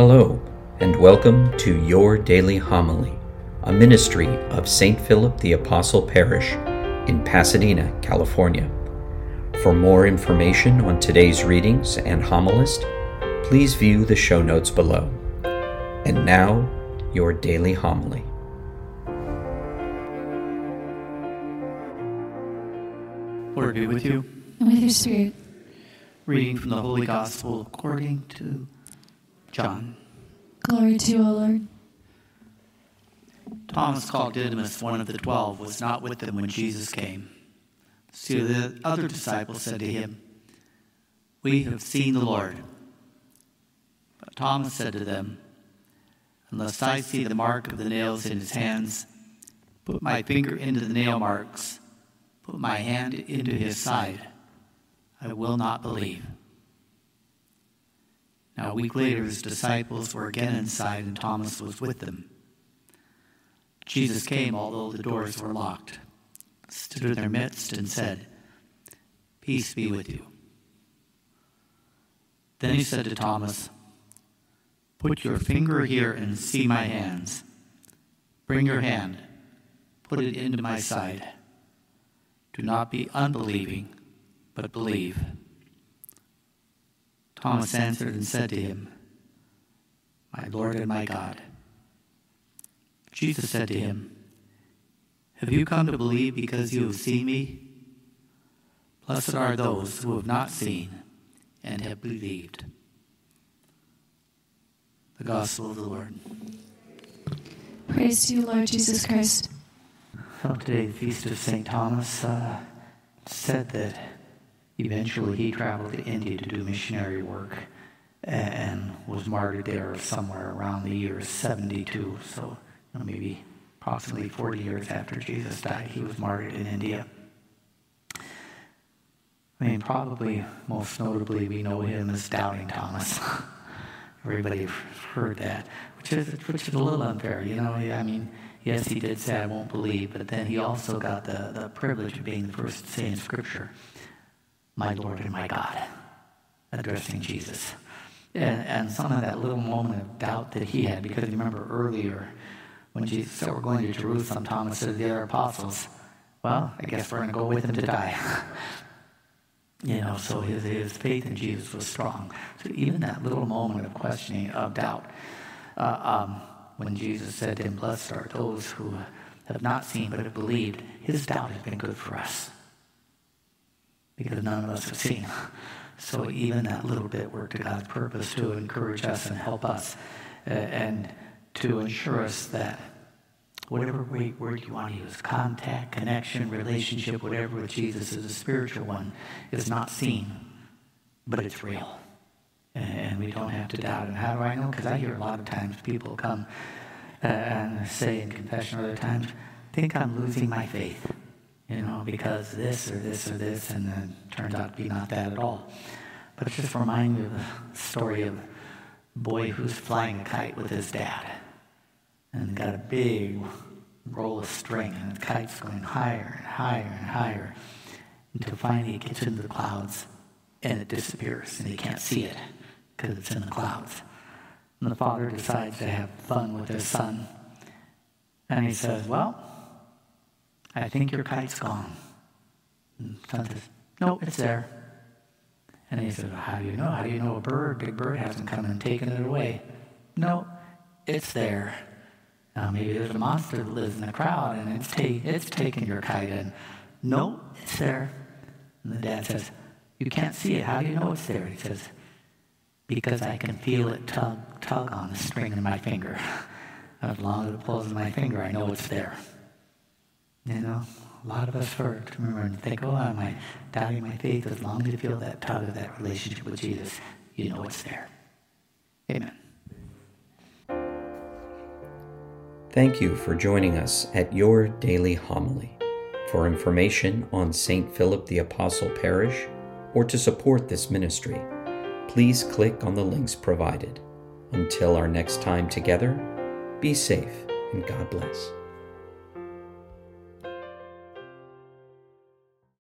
Hello, and welcome to Your Daily Homily, a ministry of St. Philip the Apostle Parish in Pasadena, California. For more information on today's readings and homilist, please view the show notes below. And now, your daily homily. Lord be with you. And with your spirit. Reading from the Holy Gospel according to John. Glory to you, O Lord. Thomas, called Didymus, one of the twelve, was not with them when Jesus came. So the other disciples said to him, We have seen the Lord. But Thomas said to them, Unless I see the mark of the nails in his hands, put my finger into the nail marks, put my hand into his side, I will not believe. Now, a week later, his disciples were again inside, and Thomas was with them. Jesus came, although the doors were locked, stood in their midst, and said, Peace be with you. Then he said to Thomas, Put your finger here and see my hands. Bring your hand, put it into my side. Do not be unbelieving, but believe. Thomas answered and said to him, My Lord and my God. Jesus said to him, Have you come to believe because you have seen me? Blessed are those who have not seen and have believed. The Gospel of the Lord. Praise to you, Lord Jesus Christ. Well, today, the feast of St. Thomas, uh, said that eventually he traveled to India to do missionary work and was martyred there somewhere around the year 72. So you know, maybe approximately 40 years after Jesus died, he was martyred in India. I mean, probably most notably, we know him as Doubting Thomas. Everybody heard that, which is which is a little unfair, you know. I mean, yes, he did say, "I won't believe," but then he also got the, the privilege of being the first to say in Scripture, "My Lord and my God," addressing Jesus. And, and some of that little moment of doubt that he had, because you remember earlier when Jesus said, "We're going to Jerusalem," Thomas said to the other apostles, "Well, I guess we're going to go with him to die." You know, so his, his faith in Jesus was strong. So even that little moment of questioning, of doubt, uh, um, when Jesus said to him, Blessed are those who have not seen but have believed, his doubt has been good for us. Because none of us have seen. So even that little bit worked to God's purpose to encourage us and help us uh, and to ensure us that whatever word you want to use, contact, connection, relationship, whatever with Jesus is a spiritual one, is not seen, but it's real. And we don't have to doubt it. How do I know? Because I hear a lot of times people come uh, and say in confession other times, think I'm losing my faith, you know, because this or this or this, and then turns out to be not that at all. But it just reminds me of the story of a boy who's flying a kite with his dad and got a big roll of string, and the kite's going higher and higher and higher until finally it gets into the clouds and it disappears, and he can't see it because it's in the clouds. And the father decides to have fun with his son, and he says, Well, I think your kite's gone. And son says, No, it's there. And he says, well, How do you know? How do you know a bird, big bird, hasn't come and taken it away? No, it's there. Now, maybe there's a monster that lives in the crowd and it's, ta- it's taking your kite and no, it's there. And the dad says, You can't see it. How do you know it's there? He says, Because I can feel it tug, tug on the string in my finger. As long as it pulls in my finger, I know it's there. You know, a lot of us hurt. Remember and think, Oh, am I doubting my faith? As long as you feel that tug of that relationship with Jesus, you know it's there. Amen. Thank you for joining us at Your Daily Homily. For information on St. Philip the Apostle Parish or to support this ministry, please click on the links provided. Until our next time together, be safe and God bless.